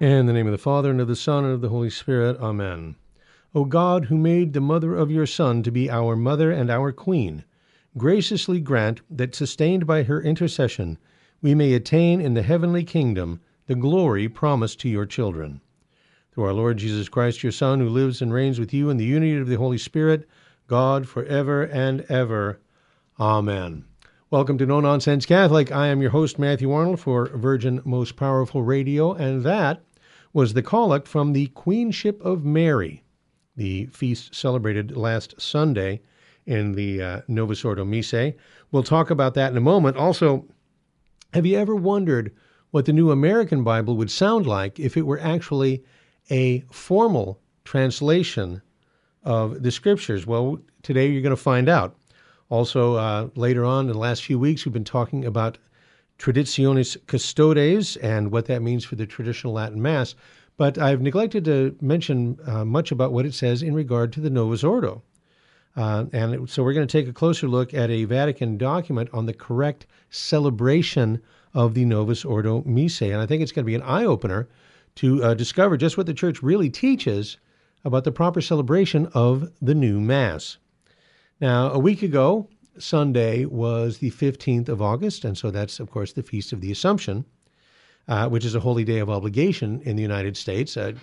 In the name of the Father, and of the Son, and of the Holy Spirit. Amen. O God, who made the mother of your Son to be our mother and our queen, graciously grant that, sustained by her intercession, we may attain in the heavenly kingdom the glory promised to your children. Through our Lord Jesus Christ, your Son, who lives and reigns with you in the unity of the Holy Spirit, God, forever and ever. Amen. Welcome to No Nonsense Catholic. I am your host, Matthew Arnold, for Virgin Most Powerful Radio, and that was the collect from the Queenship of Mary, the feast celebrated last Sunday in the uh, Novus Ordo Missae. We'll talk about that in a moment. Also, have you ever wondered what the New American Bible would sound like if it were actually a formal translation of the scriptures? Well, today you're going to find out. Also, uh, later on in the last few weeks, we've been talking about Traditionis Custodes and what that means for the traditional Latin Mass. But I've neglected to mention uh, much about what it says in regard to the Novus Ordo. Uh, and so we're going to take a closer look at a Vatican document on the correct celebration of the Novus Ordo Missae. And I think it's going to be an eye opener to uh, discover just what the Church really teaches about the proper celebration of the new Mass. Now, a week ago, Sunday was the 15th of August, and so that's, of course, the Feast of the Assumption, uh, which is a holy day of obligation in the United States. Uh, it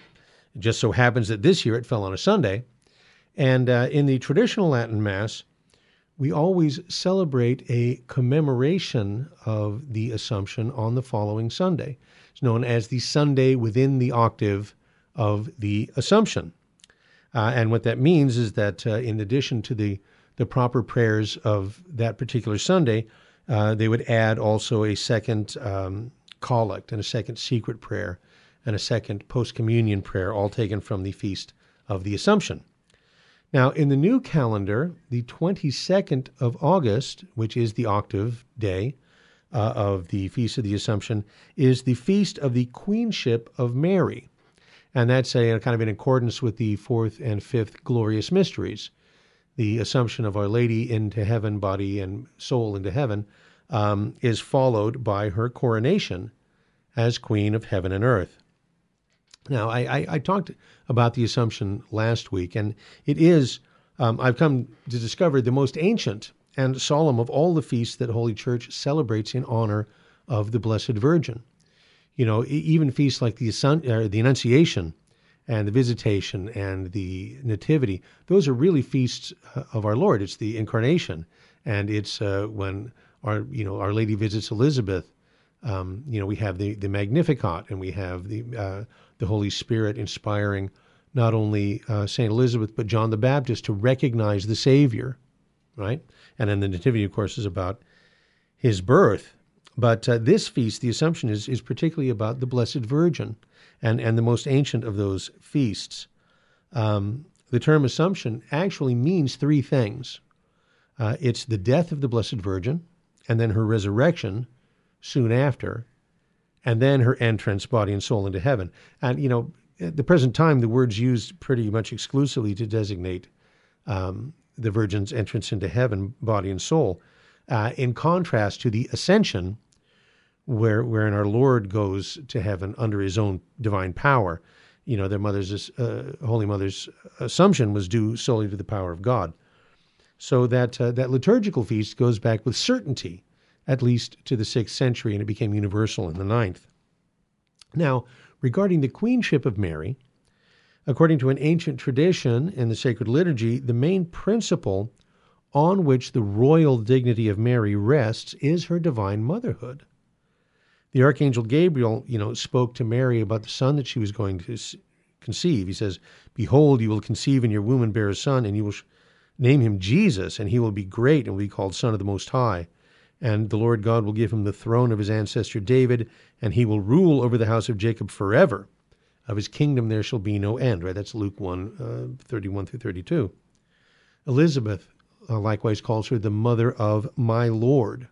just so happens that this year it fell on a Sunday. And uh, in the traditional Latin Mass, we always celebrate a commemoration of the Assumption on the following Sunday. It's known as the Sunday within the octave of the Assumption. Uh, and what that means is that uh, in addition to the the proper prayers of that particular Sunday, uh, they would add also a second um, collect and a second secret prayer and a second post communion prayer, all taken from the Feast of the Assumption. Now, in the new calendar, the 22nd of August, which is the octave day uh, of the Feast of the Assumption, is the Feast of the Queenship of Mary. And that's a, kind of in accordance with the fourth and fifth glorious mysteries the Assumption of Our Lady into heaven, body and soul into heaven, um, is followed by her coronation as Queen of heaven and earth. Now, I, I, I talked about the Assumption last week, and it is, um, I've come to discover, the most ancient and solemn of all the feasts that Holy Church celebrates in honor of the Blessed Virgin. You know, even feasts like the, uh, the Annunciation and the visitation and the nativity those are really feasts uh, of our lord. It's the incarnation. And it's uh, when our you know our lady visits elizabeth um, you know we have the the magnificat and we have the uh, the holy spirit inspiring not only uh, saint elizabeth but john the baptist to recognize the savior right? And then the nativity of course is about his birth. But uh, this feast the assumption is is particularly about the blessed virgin and, and the most ancient of those feasts. Um, the term Assumption actually means three things uh, it's the death of the Blessed Virgin, and then her resurrection soon after, and then her entrance, body and soul, into heaven. And, you know, at the present time, the word's used pretty much exclusively to designate um, the Virgin's entrance into heaven, body and soul, uh, in contrast to the ascension, where wherein our Lord goes to heaven under His own divine power. You know, their mother's uh, Holy Mother's assumption was due solely to the power of God. So that uh, that liturgical feast goes back with certainty, at least to the sixth century, and it became universal in the ninth. Now, regarding the queenship of Mary, according to an ancient tradition in the sacred liturgy, the main principle on which the royal dignity of Mary rests is her divine motherhood the archangel Gabriel, you know, spoke to Mary about the son that she was going to conceive. He says, "Behold, you will conceive in your womb and bear a son, and you will name him Jesus, and he will be great and will be called Son of the Most High. And the Lord God will give him the throne of his ancestor David, and he will rule over the house of Jacob forever. Of his kingdom there shall be no end." Right? That's Luke 1, uh, 31 through 32. Elizabeth uh, likewise calls her the mother of my Lord.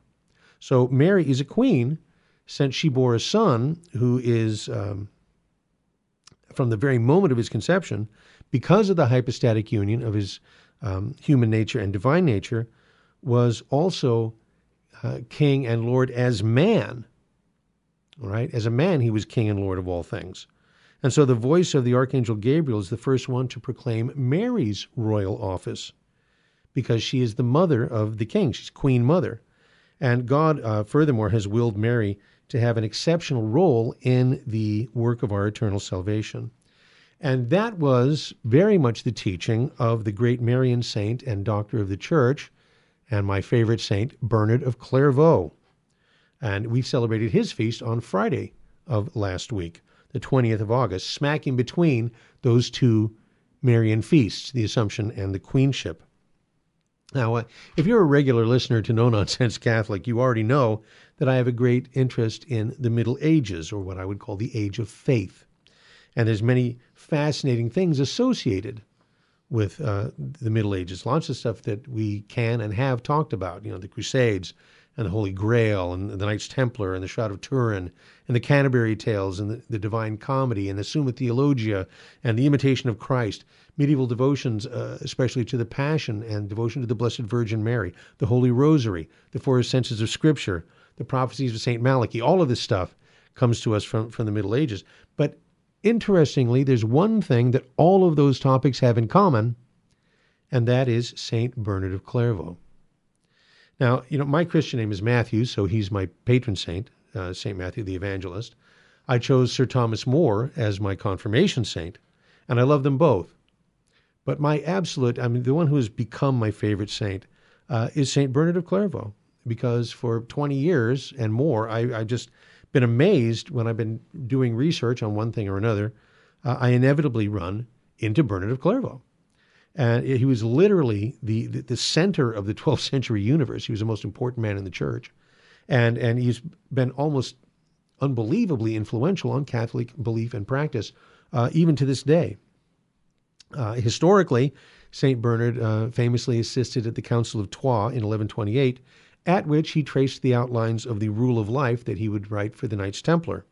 So Mary is a queen since she bore a son who is, um, from the very moment of his conception, because of the hypostatic union of his um, human nature and divine nature, was also uh, king and lord as man. All right, as a man, he was king and lord of all things. And so the voice of the Archangel Gabriel is the first one to proclaim Mary's royal office because she is the mother of the king. She's Queen Mother. And God, uh, furthermore, has willed Mary to have an exceptional role in the work of our eternal salvation. And that was very much the teaching of the great Marian saint and doctor of the church, and my favorite saint, Bernard of Clairvaux. And we celebrated his feast on Friday of last week, the 20th of August, smacking between those two Marian feasts, the Assumption and the Queenship. Now, uh, if you're a regular listener to No Nonsense Catholic, you already know that I have a great interest in the Middle Ages, or what I would call the Age of Faith. And there's many fascinating things associated with uh, the Middle Ages. Lots of stuff that we can and have talked about. You know, the Crusades and the Holy Grail and the Knights Templar and the Shroud of Turin and the Canterbury Tales and the, the Divine Comedy and the Summa Theologia and the Imitation of Christ medieval devotions, uh, especially to the Passion and devotion to the Blessed Virgin Mary, the Holy Rosary, the four senses of Scripture, the prophecies of St. Malachi, all of this stuff comes to us from, from the Middle Ages. But interestingly, there's one thing that all of those topics have in common, and that is St. Bernard of Clairvaux. Now, you know, my Christian name is Matthew, so he's my patron saint, uh, St. Matthew the Evangelist. I chose Sir Thomas More as my confirmation saint, and I love them both. But my absolute, I mean, the one who has become my favorite saint uh, is Saint Bernard of Clairvaux, because for 20 years and more, I, I just been amazed when I've been doing research on one thing or another. Uh, I inevitably run into Bernard of Clairvaux. And he was literally the, the, the center of the 12th century universe. He was the most important man in the church. And, and he's been almost unbelievably influential on Catholic belief and practice, uh, even to this day. Uh, historically, St. Bernard uh, famously assisted at the Council of Troyes in 1128, at which he traced the outlines of the rule of life that he would write for the Knights Templar.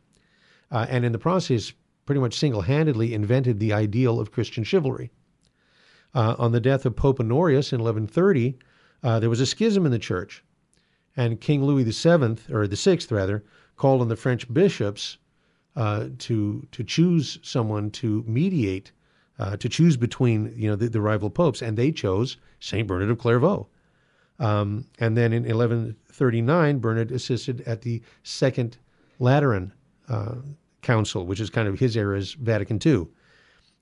Uh, and in the process, pretty much single handedly invented the ideal of Christian chivalry. Uh, on the death of Pope Honorius in 1130, uh, there was a schism in the church, and King Louis VII, or the Sixth rather, called on the French bishops uh, to to choose someone to mediate uh, to choose between you know the, the, rival popes, and they chose Saint Bernard of Clairvaux. Um, and then in 1139, Bernard assisted at the Second Lateran uh, Council, which is kind of his era's Vatican II.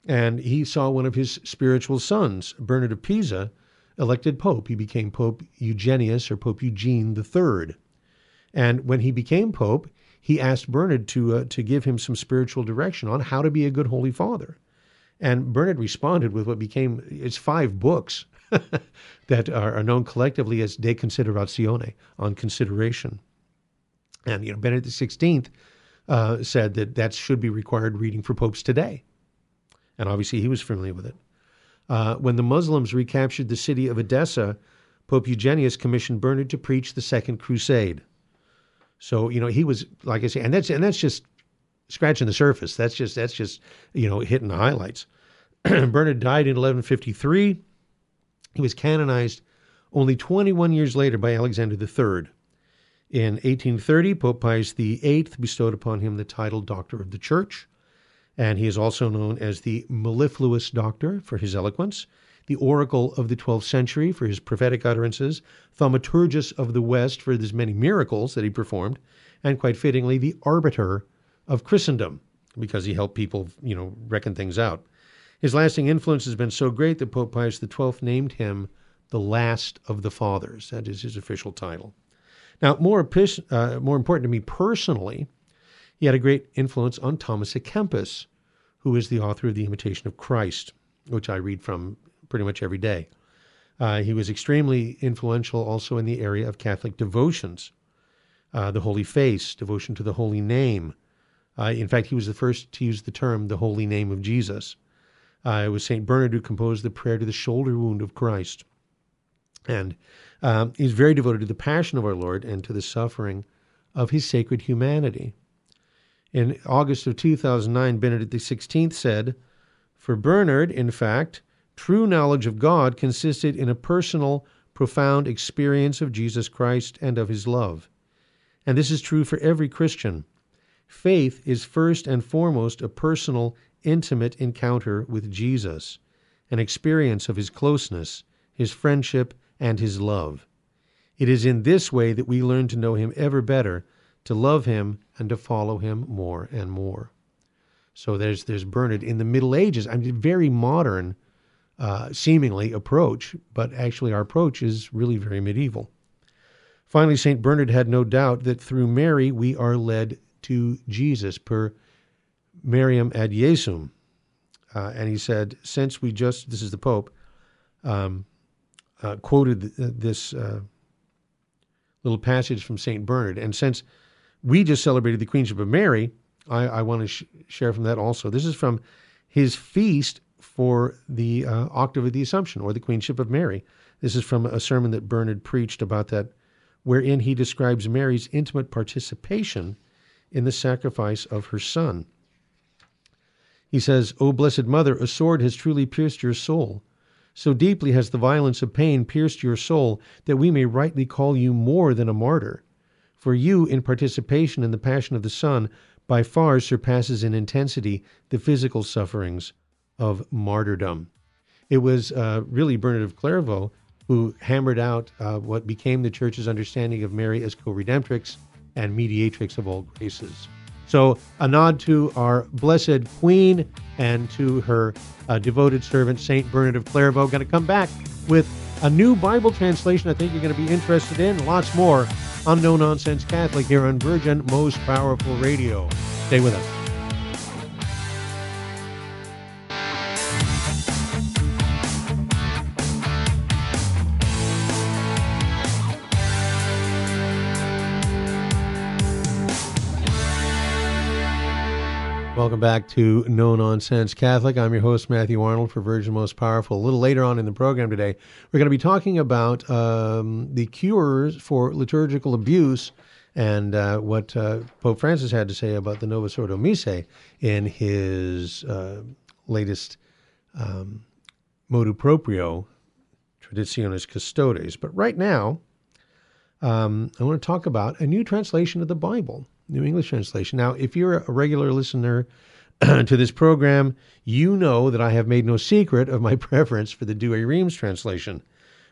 And he saw one of his spiritual sons, Bernard of Pisa, elected pope. He became Pope Eugenius or Pope Eugene III. And when he became pope, he asked Bernard to uh, to give him some spiritual direction on how to be a good holy father. And Bernard responded with what became its five books that are, are, known collectively as De Consideratione, on consideration. And you know, Benedict XVI uh, said that that should be required reading for popes today. And obviously, he was familiar with it. Uh, when the Muslims recaptured the city of Edessa, Pope Eugenius commissioned Bernard to preach the Second Crusade. So you know he was like I say, and that's and that's just scratching the surface. That's just that's just you know hitting the highlights. Bernard died in 1153. He was canonized only 21 years later by Alexander III. In 1830, Pope Pius VIII bestowed upon him the title Doctor of the Church, and he is also known as the mellifluous doctor for his eloquence, the oracle of the 12th century for his prophetic utterances, thaumaturgus of the West for his many miracles that he performed, and quite fittingly, the arbiter of Christendom because he helped people, you know, reckon things out. His lasting influence has been so great that Pope Pius XII named him the last of the fathers. That is his official title. Now, more, uh, more important to me personally, he had a great influence on Thomas à Kempis, who is the author of The Imitation of Christ, which I read from pretty much every day. Uh, he was extremely influential also in the area of Catholic devotions, uh, the Holy Face, devotion to the Holy Name, uh, in fact, he was the first to use the term the holy name of Jesus. Uh, it was St. Bernard who composed the prayer to the shoulder wound of Christ. And um, he's very devoted to the passion of our Lord and to the suffering of his sacred humanity. In August of 2009, Benedict XVI said, For Bernard, in fact, true knowledge of God consisted in a personal, profound experience of Jesus Christ and of his love. And this is true for every Christian. Faith is first and foremost a personal intimate encounter with Jesus, an experience of his closeness, his friendship, and his love. It is in this way that we learn to know him ever better, to love him, and to follow him more and more. So there's there's Bernard in the Middle Ages. I mean, very modern, uh, seemingly approach, but actually our approach is really very medieval. Finally, Saint Bernard had no doubt that through Mary we are led to Jesus per Mariam ad Jesum. Uh, and he said, since we just, this is the Pope, um, uh, quoted this uh, little passage from St. Bernard. And since we just celebrated the Queenship of Mary, I, I want to sh- share from that also. This is from his feast for the uh, Octave of the Assumption or the Queenship of Mary. This is from a sermon that Bernard preached about that, wherein he describes Mary's intimate participation in the sacrifice of her son. He says, O Blessed Mother, a sword has truly pierced your soul. So deeply has the violence of pain pierced your soul that we may rightly call you more than a martyr. For you, in participation in the passion of the Son, by far surpasses in intensity the physical sufferings of martyrdom. It was uh, really Bernard of Clairvaux who hammered out uh, what became the Church's understanding of Mary as co redemptrix and mediatrix of all graces. So, a nod to our blessed Queen and to her uh, devoted servant, Saint Bernard of Clairvaux. Going to come back with a new Bible translation I think you're going to be interested in. Lots more on No Nonsense Catholic here on Virgin Most Powerful Radio. Stay with us. Welcome back to No Nonsense Catholic. I'm your host, Matthew Arnold for Virgin Most Powerful. A little later on in the program today, we're going to be talking about um, the cures for liturgical abuse and uh, what uh, Pope Francis had to say about the Novus Ordo Missae in his uh, latest um, proprio, Traditionis Custodes. But right now, um, I want to talk about a new translation of the Bible. New English Translation. Now, if you're a regular listener to this program, you know that I have made no secret of my preference for the Douay Rheims translation,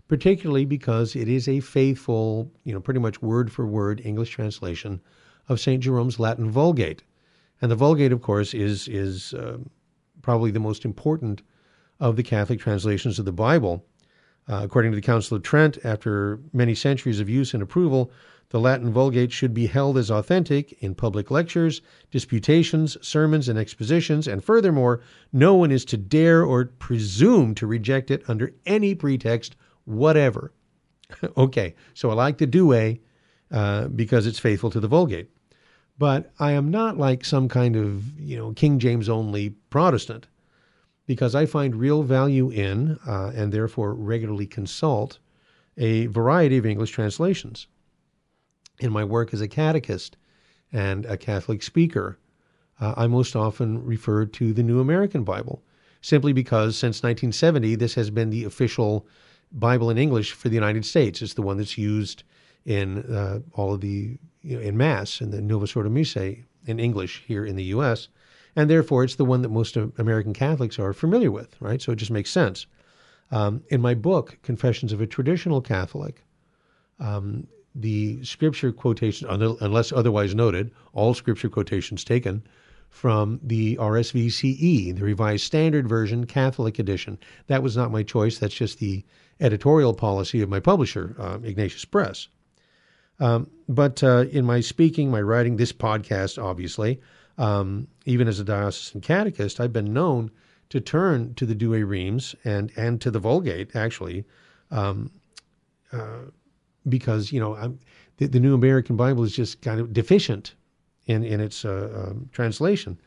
particularly because it is a faithful, you know, pretty much word for word English translation of St. Jerome's Latin Vulgate. And the Vulgate, of course, is, is uh, probably the most important of the Catholic translations of the Bible. Uh, according to the Council of Trent, after many centuries of use and approval, the Latin Vulgate should be held as authentic in public lectures, disputations, sermons, and expositions, and furthermore, no one is to dare or presume to reject it under any pretext whatever. okay, so I like the Douay uh, because it's faithful to the Vulgate. But I am not like some kind of, you know, King James only Protestant because I find real value in, uh, and therefore regularly consult, a variety of English translations in my work as a catechist and a Catholic speaker, uh, I most often refer to the New American Bible, simply because since 1970, this has been the official Bible in English for the United States. It's the one that's used in uh, all of the, you know, in Mass, in the Novus Ordo Missae in English here in the U.S., and therefore it's the one that most American Catholics are familiar with, right? So it just makes sense. Um, in my book, Confessions of a Traditional Catholic, um, the scripture quotation, unless otherwise noted, all scripture quotations taken from the RSVCE, the Revised Standard Version Catholic Edition. That was not my choice. That's just the editorial policy of my publisher, uh, Ignatius Press. Um, but uh, in my speaking, my writing, this podcast, obviously, um, even as a diocesan catechist, I've been known to turn to the Douay Rheims and and to the Vulgate, actually, um, uh, because you know the, the, New American Bible is just kind of deficient in in its uh, um, translation.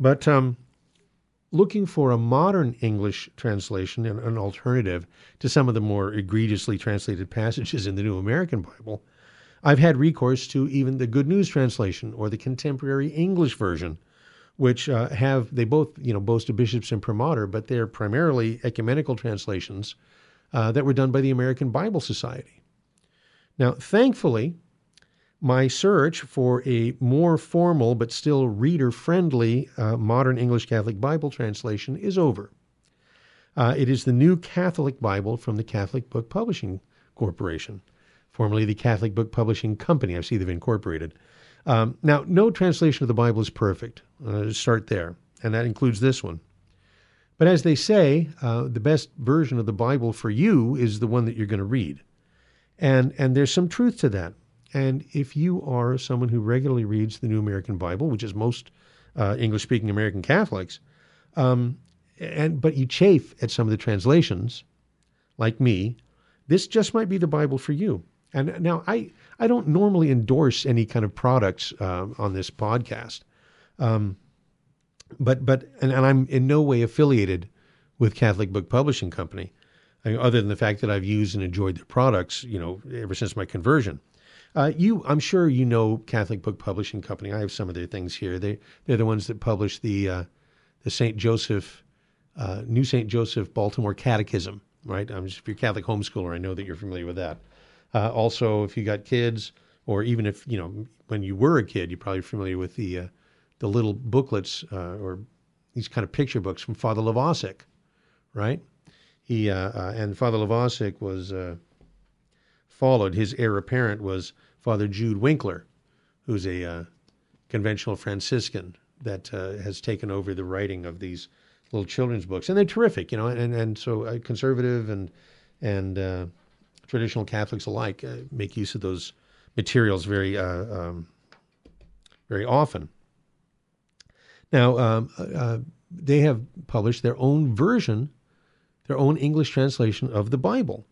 But um, looking for a modern English translation and an alternative to some of the more egregiously translated passages in the New American Bible, I've had recourse to even the Good News translation or the Contemporary English version, which uh, have they both you know boast of bishops imprimatur, but they're primarily ecumenical translations uh, that were done by the American Bible Society. Now, thankfully, my search for a more formal but still reader friendly uh, modern English Catholic Bible translation is over. Uh, it is the New Catholic Bible from the Catholic Book Publishing Corporation, formerly the Catholic Book Publishing Company. I see they've incorporated. Um, now, no translation of the Bible is perfect. Uh, start there, and that includes this one. But as they say, uh, the best version of the Bible for you is the one that you're going to read. And, and there's some truth to that. And if you are someone who regularly reads the New American Bible, which is most uh, English speaking American Catholics, um, and but you chafe at some of the translations, like me, this just might be the Bible for you. And now I, I don't normally endorse any kind of products uh, on this podcast. Um, but but and, and, I'm in no way affiliated with Catholic Book Publishing Company, I mean, other than the fact that I've used and enjoyed their products, you know, ever since my conversion. Uh, you, I'm sure you know Catholic Book Publishing Company. I have some of their things here. They they're the ones that publish the uh, the Saint Joseph uh, New Saint Joseph Baltimore Catechism. Right. I'm just, if you're a Catholic homeschooler, I know that you're familiar with that. Uh, also, if you got kids, or even if you know when you were a kid, you're probably familiar with the uh, the little booklets uh, or these kind of picture books from Father Lovasik, right? He and Father Lovasik was followed. His heir apparent was Father Jude Winkler, who's a uh, conventional Franciscan that uh, has taken over the writing of these little children's books, and they're terrific, you know. And and so uh, conservative and and uh, traditional Catholics alike uh, make use of those materials very uh, um, very often. Now um, they have published their own version, their own English translation of the Bible.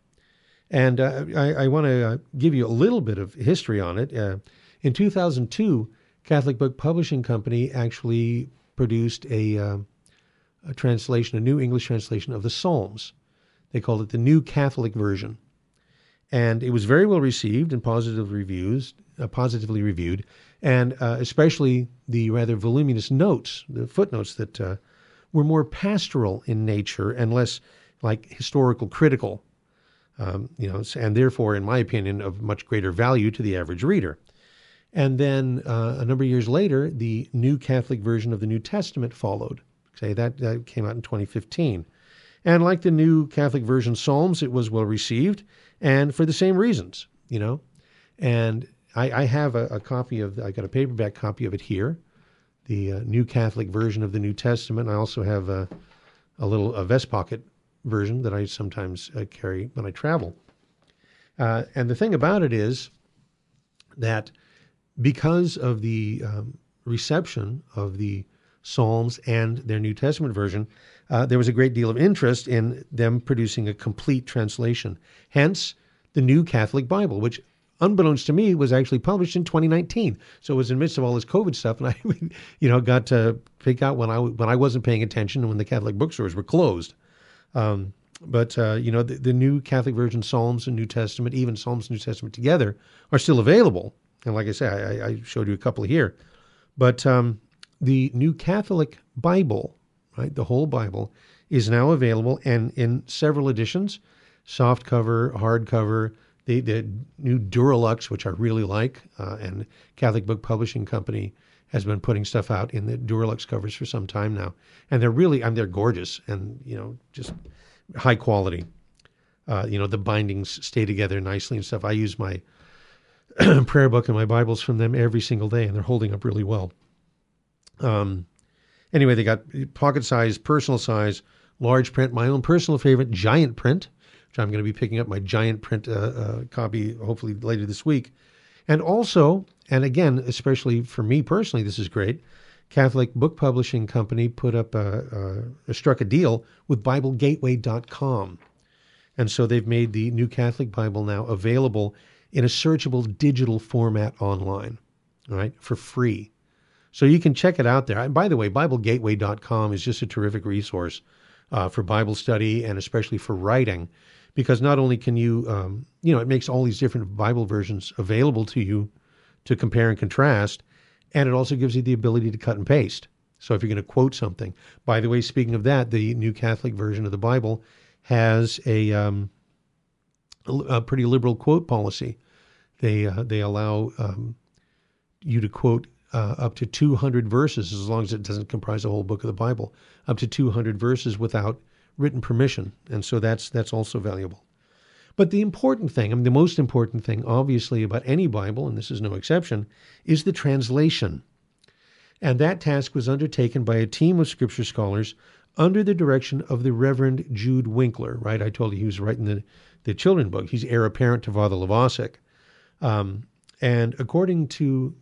And uh, I, I want to uh, give you a little bit of history on it. Uh, in 2002, Catholic Book Publishing Company actually produced a, uh, a translation, a new English translation of the Psalms. They called it the New Catholic Version. And it was very well received and positive reviews, uh, positively reviewed, and uh, especially the rather voluminous notes, the footnotes that were more pastoral in nature and less like historical critical um, you know, and therefore, in my opinion, of much greater value to the average reader. And then uh, a number of years later, the New Catholic version of the New Testament followed. Say that, that came out in 2015. And like the New Catholic version Psalms, it was well received, and for the same reasons, you know. And I, I have a, a, copy of, I got a paperback copy of it here, the uh, New Catholic version of the New Testament. I also have a, a little a vest pocket version that I sometimes uh, carry when I travel. Uh, and the thing about it is that because of the um, reception of the Psalms and their New Testament version, uh, there was a great deal of interest in them producing a complete translation. Hence, the New Catholic Bible, which unbeknownst to me, was actually published in 2019. So it was in the midst of all this COVID stuff, and I, you know, got to pick out when I when I wasn't paying attention and when the Catholic bookstores were closed. Um, but uh, you know, the, the, New Catholic Version Psalms and New Testament, even Psalms and New Testament together, are still available. And like I say, I, I showed you a couple here. But um, the New Catholic Bible, right, the whole Bible, is now available and in several editions, soft cover, hardcover. The, the new Duralux, which I really like, uh, and Catholic Book Publishing Company has been putting stuff out in the Duralux covers for some time now, and they're really, I mean, they're gorgeous and you know just high quality. Uh, you know, the bindings stay together nicely and stuff. I use my prayer book and my Bibles from them every single day, and they're holding up really well. Um, anyway, they got pocket size, personal size, large print. My own personal favorite, giant print, which I'm going to be picking up my giant print uh, uh, copy hopefully later this week. And also, and again, especially for me personally, this is great. Catholic Book Publishing Company put up a, a, struck a deal with BibleGateway.com, and so they've made the New Catholic Bible now available in a searchable digital format online, right, for free. So you can check it out there. And by the way, BibleGateway.com is just a terrific resource uh, for Bible study and especially for writing because not only can you, um, you know, it makes all these different Bible versions available to you to compare and contrast, and it also gives you the ability to cut and paste. So if you're going to quote something, by the way, speaking of that, the New Catholic version of the Bible has a, um, a pretty liberal quote policy. They uh, they allow um, you to quote uh, up to 200 verses, as long as it doesn't comprise a whole book of the Bible, up to 200 verses without written permission, and so that's that's also valuable. But the important thing, I mean, the most important thing, obviously, about any Bible, and this is no exception, is the translation. And that task was undertaken by a team of scripture scholars under the direction of the Reverend Jude Winkler, right? I told you he was writing the, the children book. He's heir apparent to Father Lovasik. Um, and according to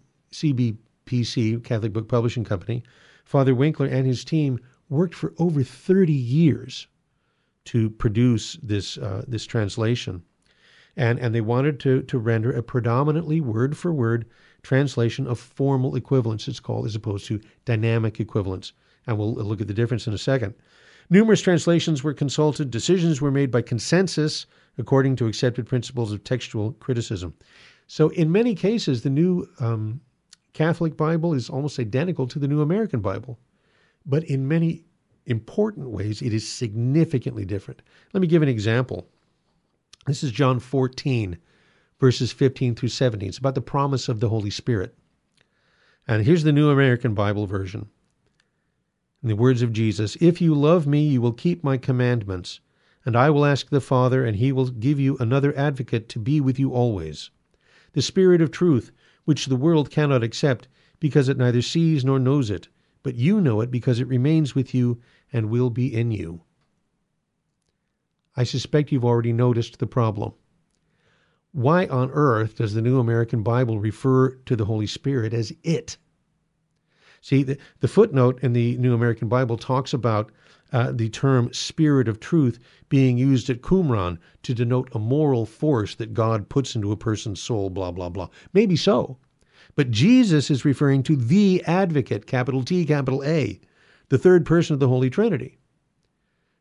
CBPC, Catholic Book Publishing Company, Father Winkler and his team worked for over 30 years to produce this uh, this translation, and and they wanted to to render a predominantly word for word translation of formal equivalence. It's called as opposed to dynamic equivalence, and we'll look at the difference in a second. Numerous translations were consulted. Decisions were made by consensus according to accepted principles of textual criticism. So, in many cases, the new um, Catholic Bible is almost identical to the New American Bible. But in many important ways, it is significantly different. Let me give an example. This is John 14, verses 15 through 17. It's about the promise of the Holy Spirit. And here's the New American Bible version. In the words of Jesus If you love me, you will keep my commandments, and I will ask the Father, and he will give you another advocate to be with you always. The Spirit of truth, which the world cannot accept, because it neither sees nor knows it but you know it because it remains with you and will be in you. I suspect you've already noticed the problem. Why on earth does the New American Bible refer to the Holy Spirit as it? See, the, the footnote in the New American Bible talks about uh, the term Spirit of Truth being used at Qumran to denote a moral force that God puts into a person's soul, blah, blah, blah. Maybe so. But Jesus is referring to the advocate, capital T, capital A, the third person of the Holy Trinity.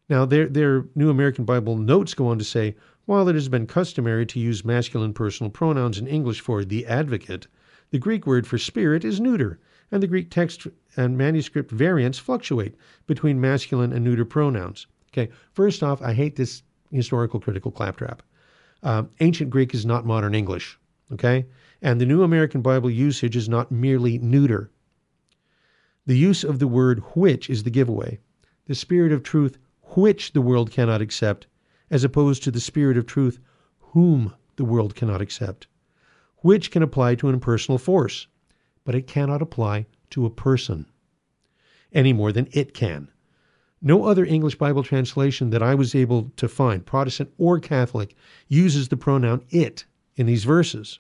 Now, their, their New American Bible notes go on to say while it has been customary to use masculine personal pronouns in English for the advocate, the Greek word for spirit is neuter, and the Greek text and manuscript variants fluctuate between masculine and neuter pronouns. Okay, first off, I hate this historical critical claptrap. Uh, ancient Greek is not modern English. Okay, and the New American Bible usage is not merely neuter. The use of the word which is the giveaway. The Spirit of truth which the world cannot accept, as opposed to the Spirit of truth whom the world cannot accept. Which can apply to an impersonal force, but it cannot apply to a person any more than it can. No other English Bible translation that I was able to find, Protestant or Catholic, uses the pronoun it in these verses.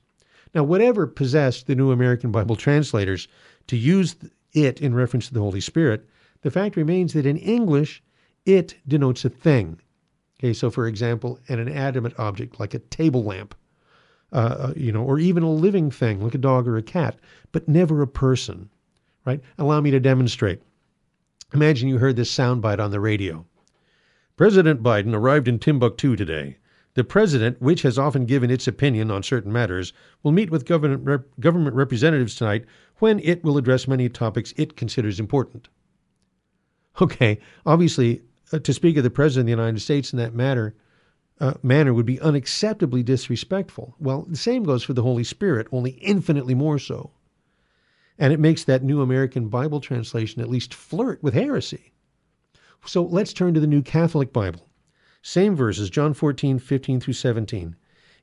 Now, whatever possessed the New American Bible translators to use it in reference to the Holy Spirit, the fact remains that in English, it denotes a thing. Okay, so for example, an inanimate object like a table lamp, uh, uh, you know, or even a living thing like a dog or a cat, but never a person, right? Allow me to demonstrate. Imagine you heard this soundbite on the radio. President Biden arrived in Timbuktu today. The President, which has often given its opinion on certain matters, will meet with government, rep- government representatives tonight when it will address many topics it considers important. Okay, obviously, uh, to speak of the President of the United States in that matter, uh, manner would be unacceptably disrespectful. Well, the same goes for the Holy Spirit, only infinitely more so. And it makes that New American Bible translation at least flirt with heresy. So let's turn to the New Catholic Bible. Same verses, John 14, 15 through 17.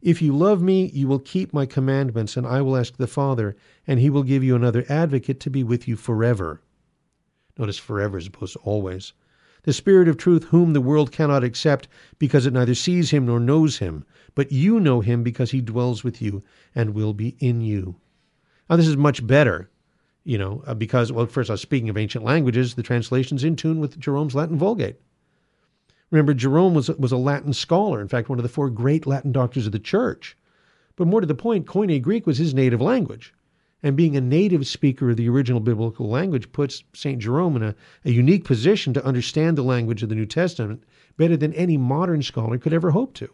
If you love me, you will keep my commandments, and I will ask the Father, and he will give you another advocate to be with you forever. Notice forever as opposed to always. The Spirit of truth, whom the world cannot accept, because it neither sees him nor knows him. But you know him because he dwells with you and will be in you. Now, this is much better, you know, uh, because, well, first, I was speaking of ancient languages, the translation's in tune with Jerome's Latin Vulgate. Remember, Jerome was, was a Latin scholar, in fact, one of the four great Latin doctors of the church. But more to the point, Koine Greek was his native language. And being a native speaker of the original biblical language puts St. Jerome in a, a unique position to understand the language of the New Testament better than any modern scholar could ever hope to,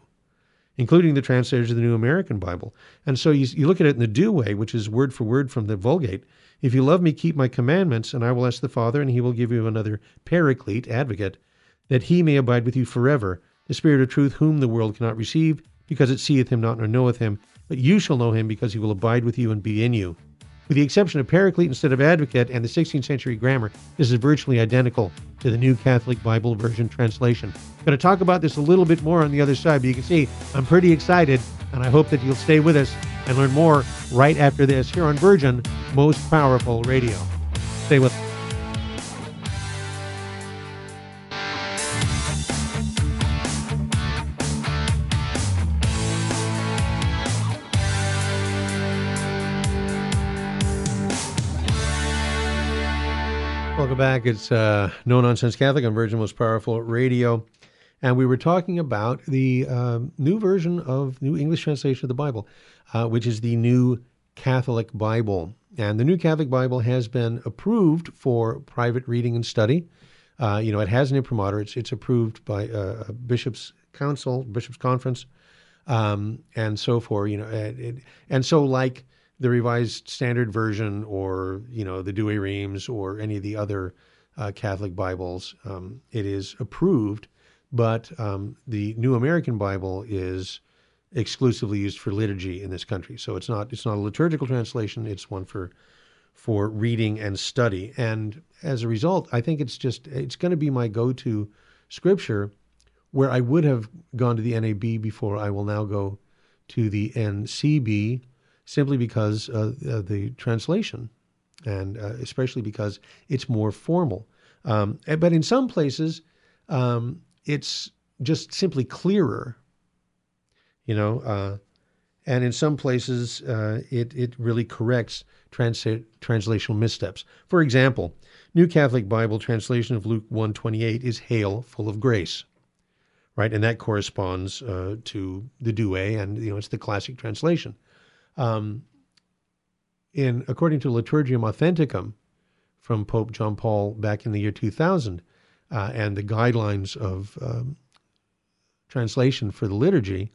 including the translators of the New American Bible. And so you, you look at it in the Douay, which is word for word from the Vulgate. If you love me, keep my commandments, and I will ask the Father, and he will give you another paraclete, advocate, that he may abide with you forever, the Spirit of truth, whom the world cannot receive, because it seeth him not nor knoweth him, but you shall know him, because he will abide with you and be in you. With the exception of Paraclete instead of Advocate and the 16th century grammar, this is virtually identical to the New Catholic Bible Version translation. I'm going to talk about this a little bit more on the other side, but you can see I'm pretty excited, and I hope that you'll stay with us and learn more right after this here on Virgin Most Powerful Radio. Stay with us. Welcome back. It's uh, No Nonsense Catholic on Virgin Most Powerful Radio. And we were talking about the uh, new version of New English Translation of the Bible, uh, which is the New Catholic Bible. And the New Catholic Bible has been approved for private reading and study. Uh, you know, it has an imprimatur. It's, it's approved by uh, a bishop's council, bishop's conference, um, and so forth. You know, it, and so like the Revised Standard Version or, you know, the Douay Rheims or any of the other uh, Catholic Bibles. Um, it is approved, but um, the New American Bible is exclusively used for liturgy in this country. So it's not it's not a liturgical translation. It's one for for reading and study. And as a result, I think it's just it's going to be my go-to scripture where I would have gone to the NAB before. I will now go to the NCB simply because uh, uh, the translation, and uh, especially because it's more formal. Um, eh, but in some places, um, it's just simply clearer, you know. Uh, and in some places, uh, it it really corrects trans- translational missteps. For example, New Catholic Bible translation of Luke one twenty eight is "Hail, full of grace." Right, and that corresponds uh, to the Douay, and you know it's the classic translation. Um, in according to Liturgiam Authenticam from Pope John Paul back in the year 2000, uh, and the guidelines of um, translation for the liturgy,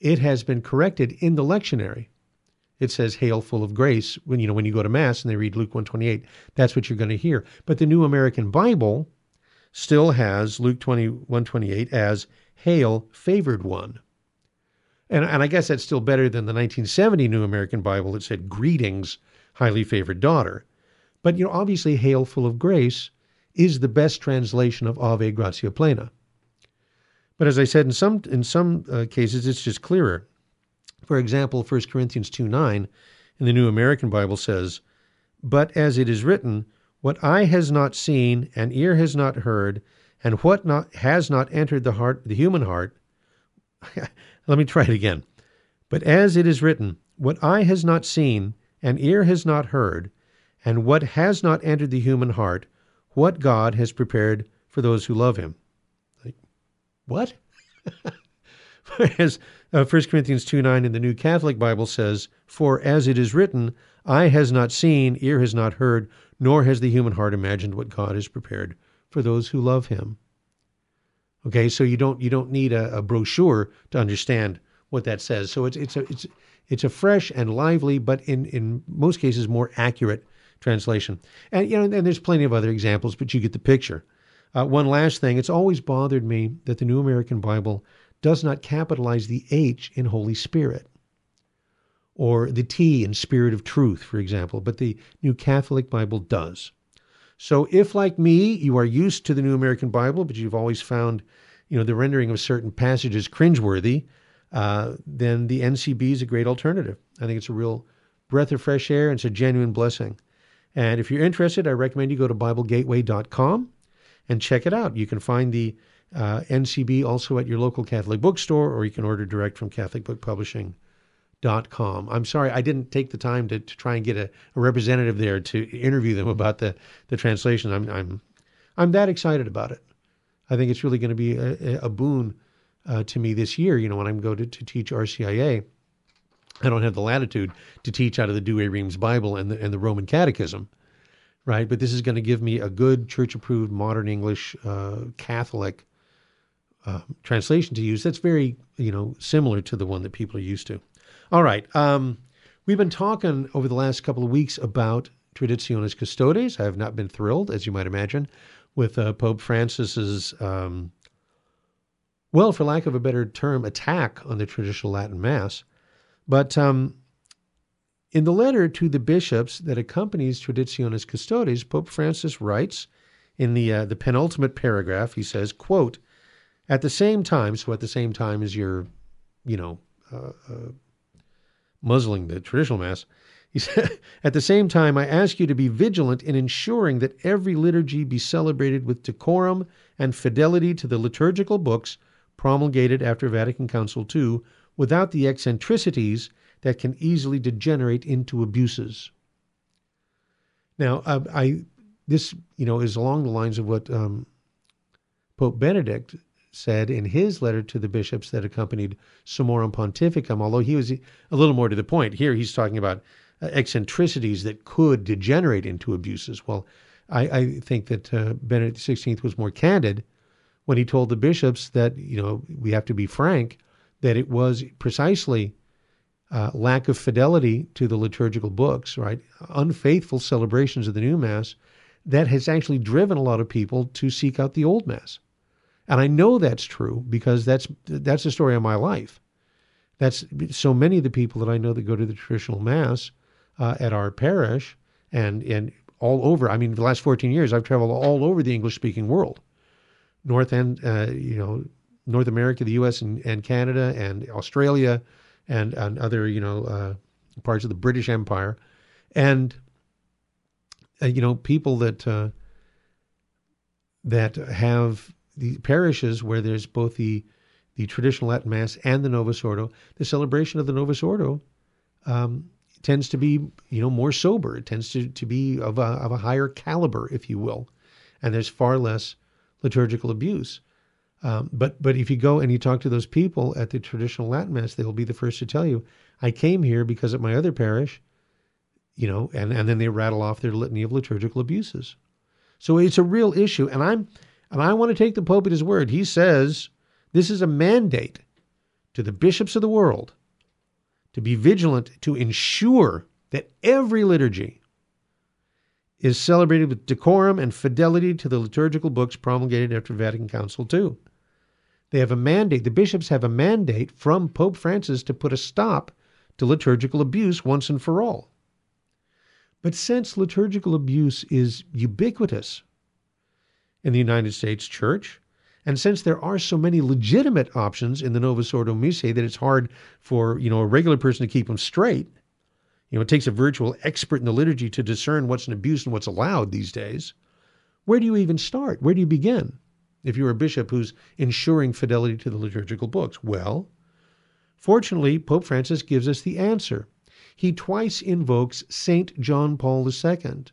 it has been corrected in the lectionary. It says "Hail, full of grace." When you know when you go to mass and they read Luke 128, that's what you're going to hear. But the New American Bible still has Luke 21:28 as "Hail, favored one." And, and I guess that's still better than the 1970 New American Bible that said, Greetings, highly favored daughter. But, you know, obviously, Hail, full of grace is the best translation of Ave Gratia Plena. But as I said, in some, in some uh, cases, it's just clearer. For example, 1 Corinthians 2 9 in the New American Bible says, But as it is written, what eye has not seen, and ear has not heard, and what not, has not entered the heart, the human heart, Let me try it again. But as it is written, what eye has not seen, and ear has not heard, and what has not entered the human heart, what God has prepared for those who love him. Like, what? Whereas uh, 1 Corinthians 2 9 in the New Catholic Bible says, For as it is written, eye has not seen, ear has not heard, nor has the human heart imagined what God has prepared for those who love him. Okay, so you don't you don't need a, a brochure to understand what that says. So it's it's a it's it's a fresh and lively, but in in most cases more accurate translation. And you know, and there's plenty of other examples, but you get the picture. Uh, one last thing: it's always bothered me that the New American Bible does not capitalize the H in Holy Spirit or the T in Spirit of Truth, for example, but the New Catholic Bible does. So if, like me, you are used to the New American Bible, but you've always found, you know, the rendering of certain passages cringeworthy, uh, then the NCB is a great alternative. I think it's a real breath of fresh air and it's a genuine blessing. And if you're interested, I recommend you go to BibleGateway.com and check it out. You can find the uh, NCB also at your local Catholic bookstore, or you can order direct from Catholic Book Publishing com. I'm sorry, I didn't take the time to, to try and get a, a, representative there to interview them about the, the translation. I'm, I'm, I'm that excited about it. I think it's really going to be a, a boon uh, to me this year. You know, when I'm going to, to teach RCIA, I don't have the latitude to teach out of the Douay Rheims Bible and the, and the Roman Catechism, right? But this is going to give me a good church approved modern English uh, Catholic uh, translation to use that's very, you know, similar to the one that people are used to. All right. Um, we've been talking over the last couple of weeks about Traditionis Custodes. I have not been thrilled, as you might imagine, with uh, Pope Francis's, um, well, for lack of a better term, attack on the traditional Latin Mass. But um, In the letter to the bishops that accompanies Traditionis Custodes, Pope Francis writes in the uh, the penultimate paragraph, he says, "quote At the same time, so at the same time as you're, you know, uh, uh, muzzling the traditional mass, he said, At the same time, I ask you to be vigilant in ensuring that every liturgy be celebrated with decorum and fidelity to the liturgical books promulgated after Vatican Council II without the eccentricities that can easily degenerate into abuses. Now, I, I this you know is along the lines of what um, Pope Benedict said in his letter to the bishops that accompanied Summorum Pontificum, although he was a little more to the point. Here he's talking about uh, eccentricities that could degenerate into abuses. Well, I, I think that uh, Benedict XVI was more candid when he told the bishops that, you know, we have to be frank, that it was precisely uh, lack of fidelity to the liturgical books, right? Unfaithful celebrations of the new Mass that has actually driven a lot of people to seek out the old Mass. And I know that's true because that's that's the story of my life. That's so many of the people that I know that go to the traditional Mass uh, at our parish and and all over. I mean, the last 14 years, I've traveled all over the English speaking world, North and uh, you know North America, the U.S. and, and Canada and Australia, and and other you know uh, parts of the British Empire, and uh, you know people that uh, that have the parishes where there's both the the traditional Latin Mass and the Novus Ordo. The celebration of the Novus Ordo um, tends to be you know more sober. It tends to, to be of a, of a higher caliber, if you will, and there's far less liturgical abuse. Um, but but if you go and you talk to those people at the traditional Latin Mass, they will be the first to tell you, I came here because at my other parish, you know, and, and then they rattle off their litany of liturgical abuses. So it's a real issue. And I'm and I want to take the Pope at his word. He says this is a mandate to the bishops of the world to be vigilant to ensure that every liturgy is celebrated with decorum and fidelity to the liturgical books promulgated after Vatican Council II. They have a mandate, the bishops have a mandate from Pope Francis to put a stop to liturgical abuse once and for all. But since liturgical abuse is ubiquitous in the United States Church, and since there are so many legitimate options in the Novus Ordo Missae that it's hard for you know a regular person to keep them straight, you know it takes a virtual expert in the liturgy to discern what's an abuse and what's allowed these days. Where do you even start? Where do you begin? If you're a bishop who's ensuring fidelity to the liturgical books, well, fortunately, Pope Francis gives us the answer. He twice invokes Saint John Paul II,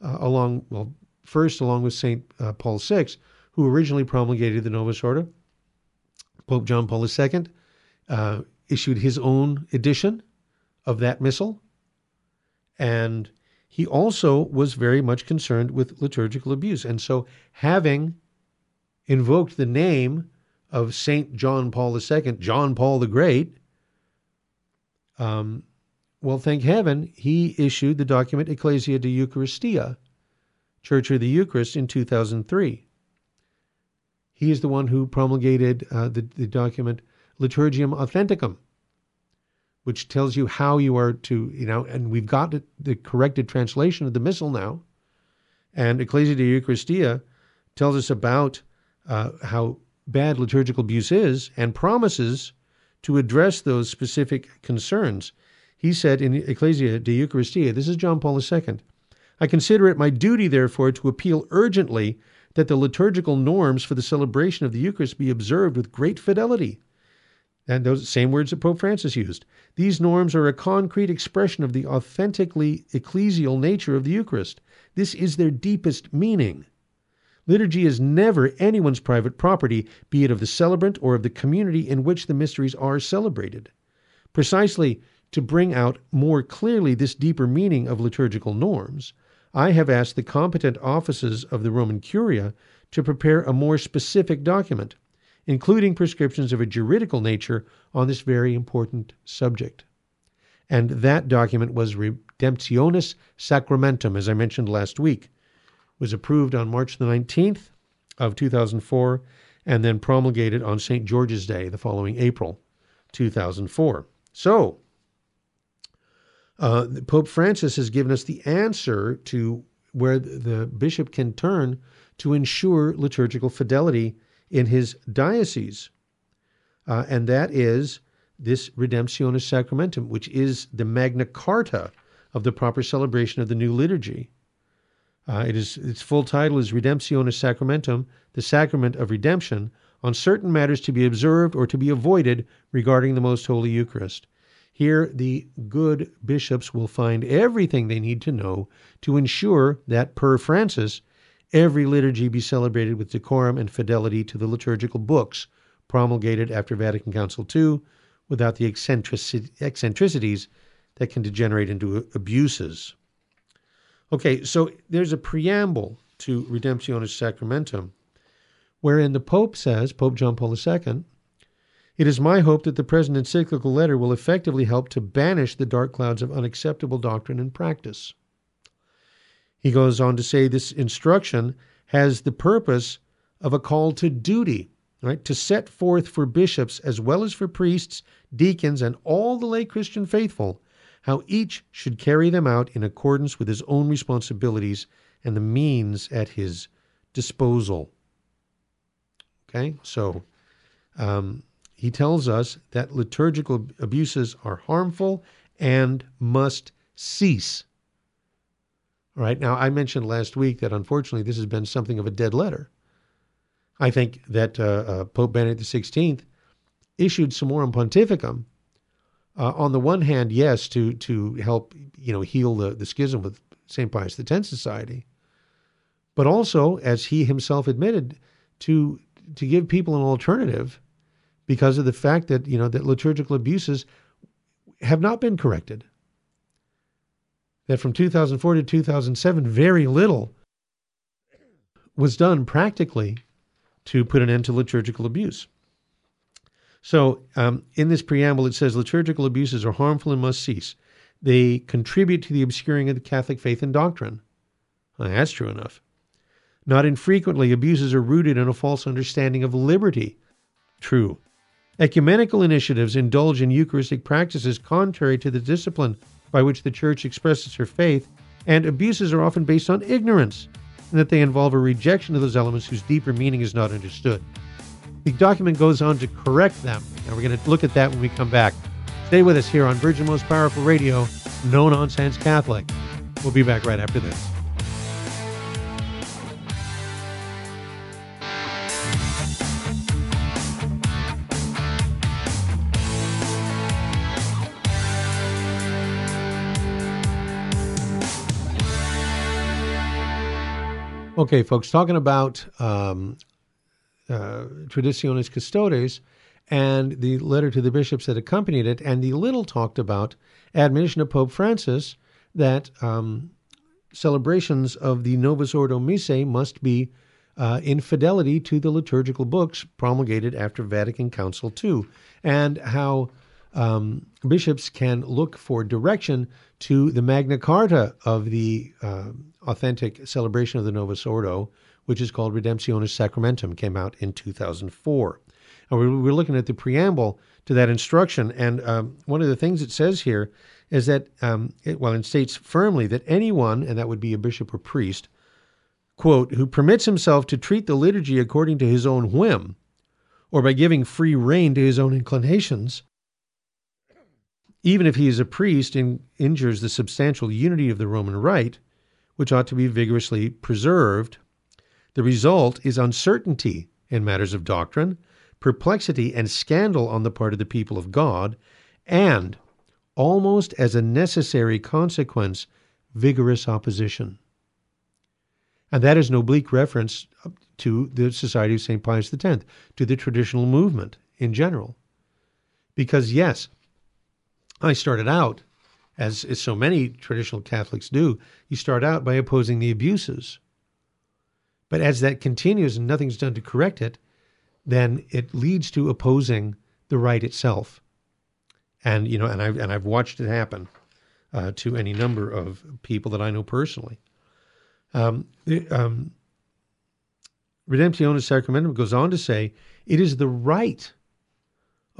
uh, along well, first along with Saint uh, Paul VI who originally promulgated the Novus Ordo. Pope John Paul II uh, issued his own edition of that missal. And he also was very much concerned with liturgical abuse. And so, having invoked the name of Saint John Paul II, John Paul the Great, um, well, thank heaven, he issued the document Ecclesia de Eucharistia, Church of the Eucharist, in 2003. He is the one who promulgated uh, the, the document Liturgiam Authenticam, which tells you how you are to, you know, and we've got the corrected translation of the Missal now. And Ecclesia de Eucharistia tells us about uh, how bad liturgical abuse is and promises to address those specific concerns. He said in Ecclesia de Eucharistia, this is John Paul II, I consider it my duty, therefore, to appeal urgently that the liturgical norms for the celebration of the Eucharist be observed with great fidelity. And those same words that Pope Francis used. These norms are a concrete expression of the authentically ecclesial nature of the Eucharist. This is their deepest meaning. Liturgy is never anyone's private property, be it of the celebrant or of the community in which the mysteries are celebrated. Precisely to bring out more clearly this deeper meaning of liturgical norms, I have asked the competent offices of the Roman Curia to prepare a more specific document, including prescriptions of a juridical nature on this very important subject. And that document was Redemptionis Sacramentum, as I mentioned last week. It was approved on March the 19th of 2004 and then promulgated on St. George's Day the following April 2004. So, Uh, Pope Francis has given us the answer to where the bishop can turn to ensure liturgical fidelity in his diocese. Uh, and that is this Redemptionis Sacramentum, which is the Magna Carta of the proper celebration of the new liturgy. Uh, it is its full title is Redemptionis Sacramentum, the sacrament of redemption, on certain matters to be observed or to be avoided regarding the most holy Eucharist. Here, the good bishops will find everything they need to know to ensure that, per Francis, every liturgy be celebrated with decorum and fidelity to the liturgical books promulgated after Vatican Council II without the eccentricities that can degenerate into abuses. Okay, so there's a preamble to Redemptionis Sacramentum wherein the Pope says, Pope John Paul II, it is my hope that the present encyclical letter will effectively help to banish the dark clouds of unacceptable doctrine and practice. He goes on to say this instruction has the purpose of a call to duty, right? To set forth for bishops as well as for priests, deacons, and all the lay Christian faithful how each should carry them out in accordance with his own responsibilities and the means at his disposal. Okay, so um, he tells us that liturgical abuses are harmful and must cease. All right, now I mentioned last week that unfortunately this has been something of a dead letter. I think that uh, uh, Pope Benedict XVI issued some Summorum Pontificum. Uh, on the one hand, yes, to to help you know heal the, the schism with St. Pius X Society, but also, as he himself admitted, to to give people an alternative because of the fact that you know that liturgical abuses have not been corrected. That from 2004 to 2007, very little was done practically to put an end to liturgical abuse. So, um, in this preamble, it says liturgical abuses are harmful and must cease. They contribute to the obscuring of the Catholic faith and doctrine. Well, that's true enough. Not infrequently, abuses are rooted in a false understanding of liberty. True. Ecumenical initiatives indulge in Eucharistic practices contrary to the discipline by which the Church expresses her faith, and abuses are often based on ignorance, and that they involve a rejection of those elements whose deeper meaning is not understood. The document goes on to correct them, and we're going to look at that when we come back. Stay with us here on Virgin Most Powerful Radio, No Nonsense Catholic. We'll be back right after this. Okay, folks, talking about um, uh, Traditionis Custodes and the letter to the bishops that accompanied it, and the little talked about admonition of Pope Francis that um, celebrations of the Novus Ordo Missae must be uh, in fidelity to the liturgical books promulgated after Vatican Council II, and how um, bishops can look for direction to the Magna Carta of the uh, authentic celebration of the Novus Ordo, which is called Redemptionis Sacramentum, came out in 2004. And we're, we're looking at the preamble to that instruction, and um, one of the things it says here is that, um, it, well, it states firmly that anyone, and that would be a bishop or priest, quote, who permits himself to treat the liturgy according to his own whim, or by giving free rein to his own inclinations, even if he is a priest and injures the substantial unity of the Roman rite, which ought to be vigorously preserved, the result is uncertainty in matters of doctrine, perplexity and scandal on the part of the people of God, and, almost as a necessary consequence, vigorous opposition. And that is an oblique reference to the Society of St. Pius X, to the traditional movement in general. Because, yes, I started out, as, as so many traditional Catholics do, you start out by opposing the abuses. But as that continues and nothing's done to correct it, then it leads to opposing the rite itself. And you know, and I've and I've watched it happen uh, to any number of people that I know personally. Um, um, Redemptionis Sacramentum goes on to say it is the right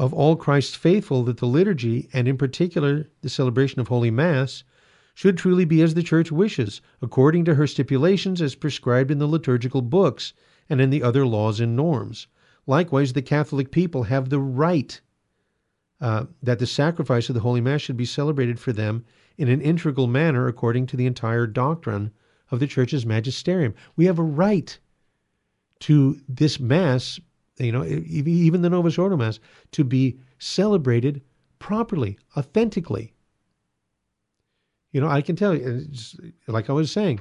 of all Christ's faithful that the liturgy, and in particular the celebration of Holy Mass, should truly be as the Church wishes, according to her stipulations as prescribed in the liturgical books and in the other laws and norms. Likewise, the Catholic people have the right uh, that the sacrifice of the Holy Mass should be celebrated for them in an integral manner according to the entire doctrine of the Church's magisterium. We have a right to this Mass, you know, even the Novus Ordo Mass, to be celebrated properly, authentically. You know, I can tell you, like I was saying,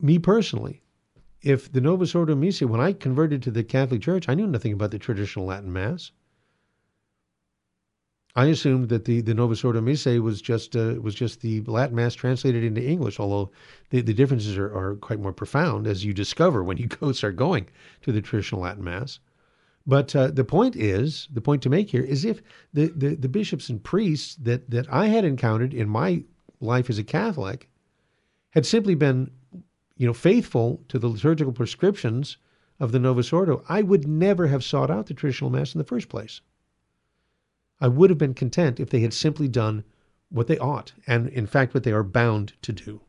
me personally, if the Novus Ordo Missae, when I converted to the Catholic Church, I knew nothing about the traditional Latin Mass. I assumed that the, the Novus Ordo Missae was just uh, was just the Latin Mass translated into English, although the, the differences are, are quite more profound as you discover when you go start going to the traditional Latin Mass. But uh, the point is, the point to make here is if the, the, the bishops and priests that, that I had encountered in my life as a Catholic had simply been, you know, faithful to the liturgical prescriptions of the Novus Ordo, I would never have sought out the traditional Mass in the first place. I would have been content if they had simply done what they ought, and in fact, what they are bound to do.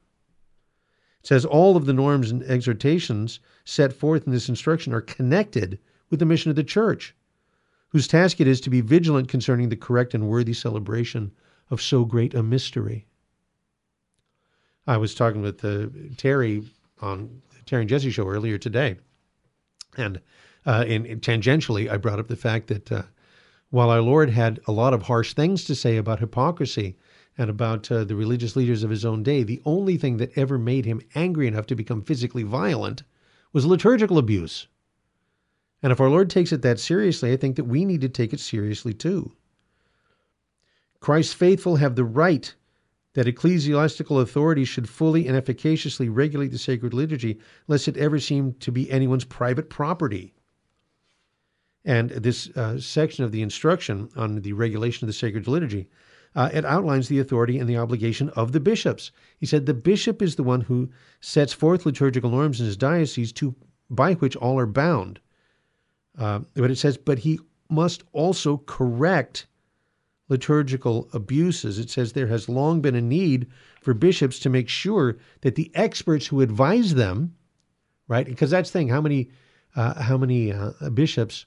It says all of the norms and exhortations set forth in this instruction are connected with the mission of the church, whose task it is to be vigilant concerning the correct and worthy celebration of so great a mystery. I was talking with uh, Terry on the Terry and Jesse show earlier today, and uh, in, in, tangentially, I brought up the fact that uh, while our Lord had a lot of harsh things to say about hypocrisy and about uh, the religious leaders of his own day, the only thing that ever made him angry enough to become physically violent was liturgical abuse. And if our Lord takes it that seriously, I think that we need to take it seriously too. Christ's faithful have the right that ecclesiastical authorities should fully and efficaciously regulate the sacred liturgy, lest it ever seem to be anyone's private property. And this uh, section of the instruction on the regulation of the sacred liturgy, uh, it outlines the authority and the obligation of the bishops. He said the bishop is the one who sets forth liturgical norms in his diocese to by which all are bound. Uh, but it says, but he must also correct liturgical abuses. It says there has long been a need for bishops to make sure that the experts who advise them, right? Because that's the thing. How many, uh, how many uh, bishops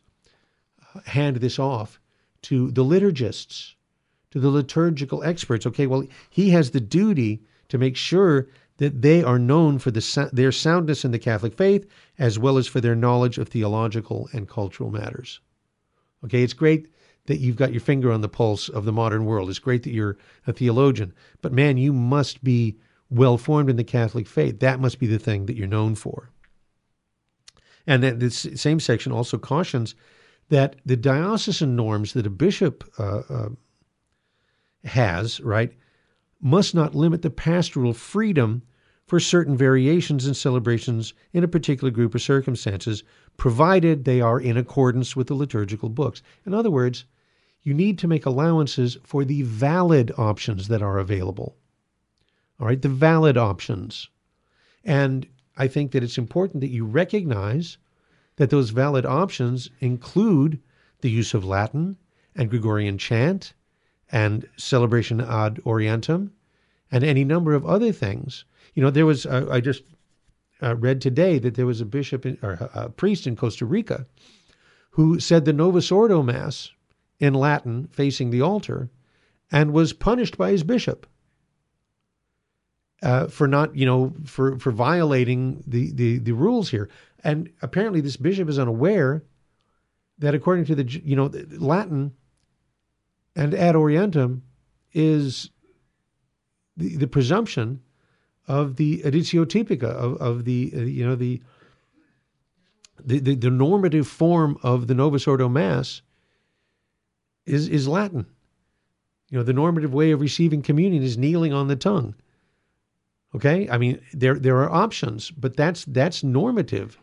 hand this off to the liturgists, to the liturgical experts. Okay, well, he has the duty to make sure that they are known for the, their soundness in the Catholic faith as well as for their knowledge of theological and cultural matters. Okay, it's great that you've got your finger on the pulse of the modern world. It's great that you're a theologian, but man, you must be well formed in the Catholic faith. That must be the thing that you're known for. And then this same section also cautions that the diocesan norms that a bishop uh, uh, has, right, must not limit the pastoral freedom for certain variations and celebrations in a particular group of circumstances, provided they are in accordance with the liturgical books. In other words, you need to make allowances for the valid options that are available. All right, the valid options. And I think that it's important that you recognize that those valid options include the use of Latin and Gregorian chant and celebration ad orientem and any number of other things. You know, there was, uh, I just uh, read today that there was a bishop in, or a priest in Costa Rica who said the Novus Ordo Mass in Latin facing the altar and was punished by his bishop. Uh, for not, you know, for, for violating the, the, the rules here. And apparently, this bishop is unaware that according to the you know Latin and ad orientem is the, the presumption of the editio typica of, of the uh, you know the, the, the the normative form of the Novus Ordo Mass is is Latin. You know the normative way of receiving communion is kneeling on the tongue. Okay, I mean there there are options, but that's that's normative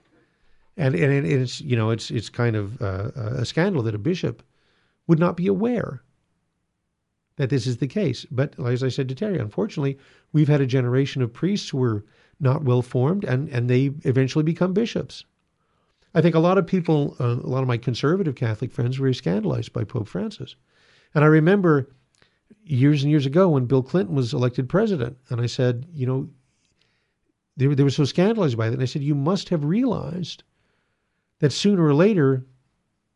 and and it's you know it's it's kind of uh, a scandal that a bishop would not be aware that this is the case. But as I said to Terry, unfortunately, we've had a generation of priests who were not well formed, and and they eventually become bishops. I think a lot of people, uh, a lot of my conservative Catholic friends, were scandalized by Pope Francis. And I remember years and years ago when Bill Clinton was elected president, and I said, you know, they were, they were so scandalized by that. And I said, you must have realized that sooner or later,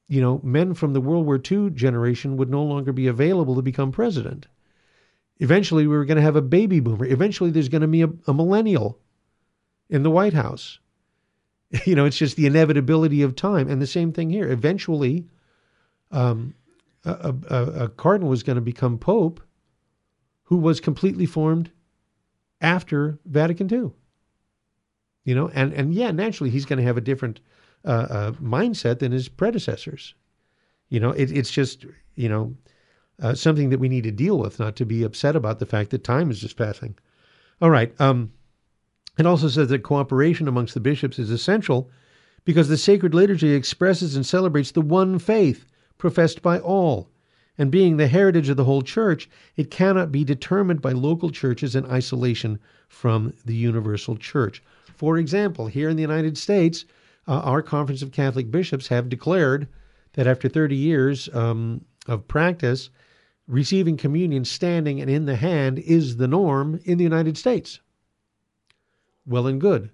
you know, men from the World War II generation would no longer be available to become president. Eventually, we were going to have a baby boomer. Eventually, there's going to be a, a millennial in the White House. You know, it's just the inevitability of time. And the same thing here. Eventually, um, a, a, a cardinal was going to become pope who was completely formed after Vatican II. You know, and, and yeah, naturally, he's going to have a different uh, mindset than his predecessors. You know, it, it's just, you know, uh, something that we need to deal with, not to be upset about the fact that time is just passing. All right. Um, it also says that cooperation amongst the bishops is essential because the sacred liturgy expresses and celebrates the one faith professed by all. And being the heritage of the whole church, it cannot be determined by local churches in isolation from the universal church. For example, here in the United States, uh, our Conference of Catholic Bishops have declared that after 30 years um, of practice, receiving communion standing and in the hand is the norm in the United States well and good.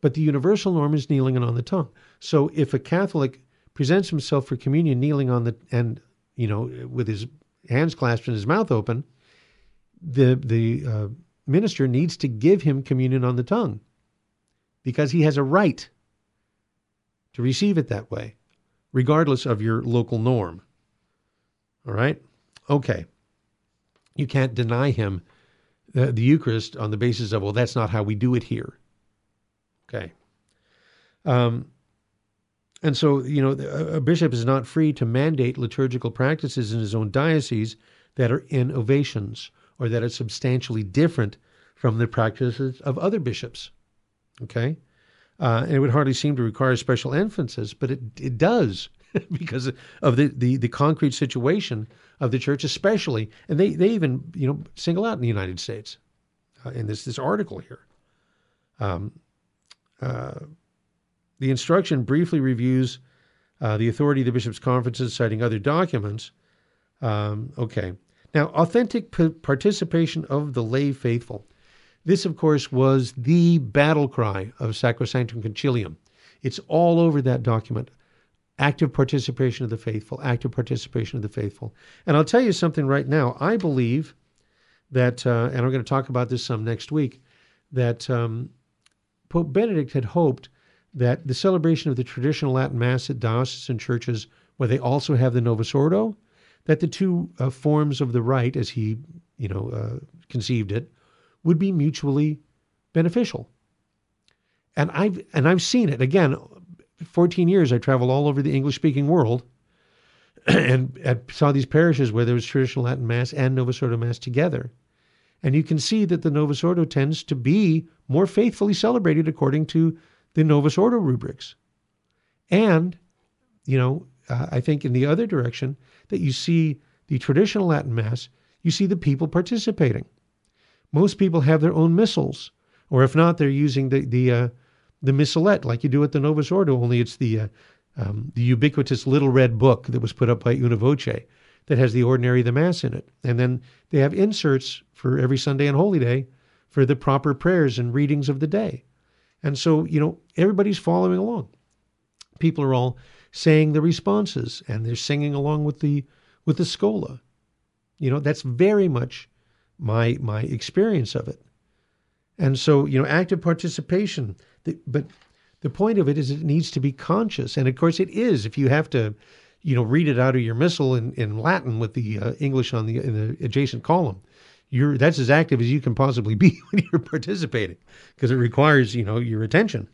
But the universal norm is kneeling and on the tongue. So if a Catholic presents himself for communion kneeling on the and you know with his hands clasped and his mouth open, the the uh, minister needs to give him communion on the tongue because he has a right to receive it that way, regardless of your local norm. All right? Okay. You can't deny him the, the Eucharist on the basis of, well, that's not how we do it here. Okay. Um, and so, you know, a bishop is not free to mandate liturgical practices in his own diocese that are innovations or that are substantially different from the practices of other bishops. Okay? Uh, and it would hardly seem to require special emphasis, but it, it does because of the, the, the concrete situation of the church, especially. And they, they even, you know, single out in the United States uh, in this, this article here. Um, uh, the instruction briefly reviews uh, the authority of the bishops' conferences, citing other documents. Um, okay. Now, authentic p- participation of the lay faithful. This, of course, was the battle cry of Sacrosanctum Concilium. It's all over that document. Active participation of the faithful, active participation of the faithful. And I'll tell you something right now. I believe that, uh, and I'm going to talk about this some next week, that um, Pope Benedict had hoped that the celebration of the traditional Latin Mass at diocesan churches, where they also have the Novus Ordo, that the two uh, forms of the rite, as he, you know, uh, conceived it, would be mutually beneficial. And I've and I've seen it again. 14 years I traveled all over the English-speaking world, and, and saw these parishes where there was traditional Latin Mass and Novus Ordo Mass together. And you can see that the Novus Ordo tends to be more faithfully celebrated according to the Novus Ordo rubrics. And, you know, uh, I think in the other direction, that you see the traditional Latin Mass, you see the people participating. Most people have their own missals, or if not, they're using the the uh, the missalette like you do at the Novus Ordo. Only it's the uh, um, the ubiquitous little red book that was put up by Una Voce that has the ordinary the mass in it. And then they have inserts for every Sunday and Holy Day for the proper prayers and readings of the day. And so, you know, everybody's following along. People are all saying the responses and they're singing along with the with the schola. You know, that's very much my my experience of it. And so, you know, active participation. The, but the point of it is it needs to be conscious. And of course it is if you have to you know, read it out of your missal in, in Latin with the uh, English on the in the adjacent column. You're that's as active as you can possibly be when you're participating because it requires you know your attention.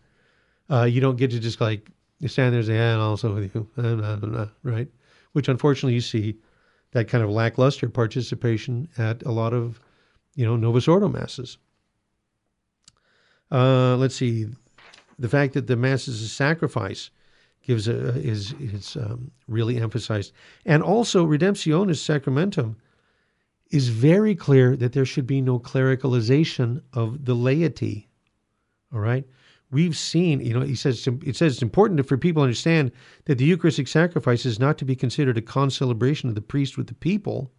Uh, you don't get to just like stand there and say, "And also with you," right? Which unfortunately you see that kind of lackluster participation at a lot of you know Novus Ordo masses. Uh, let's see, the fact that the mass is a sacrifice gives a, is is um, really emphasized, and also Redemptionis Sacramentum is very clear that there should be no clericalization of the laity. All right, we've seen, you know, he says it says it's important for people to understand that the Eucharistic sacrifice is not to be considered a concelebration of the priest with the people,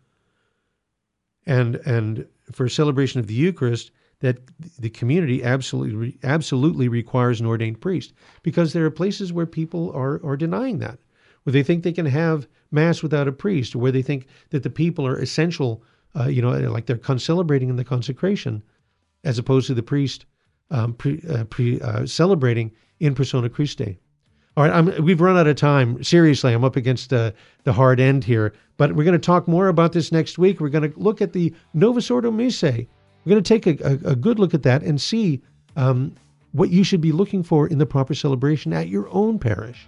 and and for a celebration of the Eucharist, that the community absolutely absolutely requires an ordained priest because there are places where people are are denying that, where they think they can have mass without a priest, or where they think that the people are essential, uh, you know, like they're concelebrating in the consecration, as opposed to the priest um, pre, uh, pre uh, celebrating in persona Christi. All right, I'm, we've run out of time. Seriously, I'm up against uh, the hard end here, but we're going to talk more about this next week. We're going to look at the Novus Ordo Missae. We're going to take a, a, a good look at that and see um, what you should be looking for in the proper celebration at your own parish.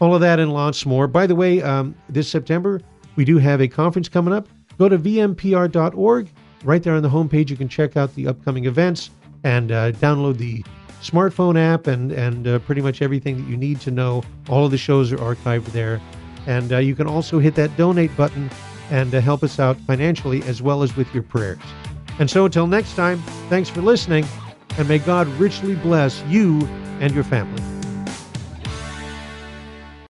All of that and lots more. By the way, um, this September, we do have a conference coming up. Go to vmpr.org. Right there on the homepage, you can check out the upcoming events and uh, download the smartphone app and, and uh, pretty much everything that you need to know. All of the shows are archived there. And uh, you can also hit that donate button and uh, help us out financially as well as with your prayers. And so until next time, thanks for listening, and may God richly bless you and your family.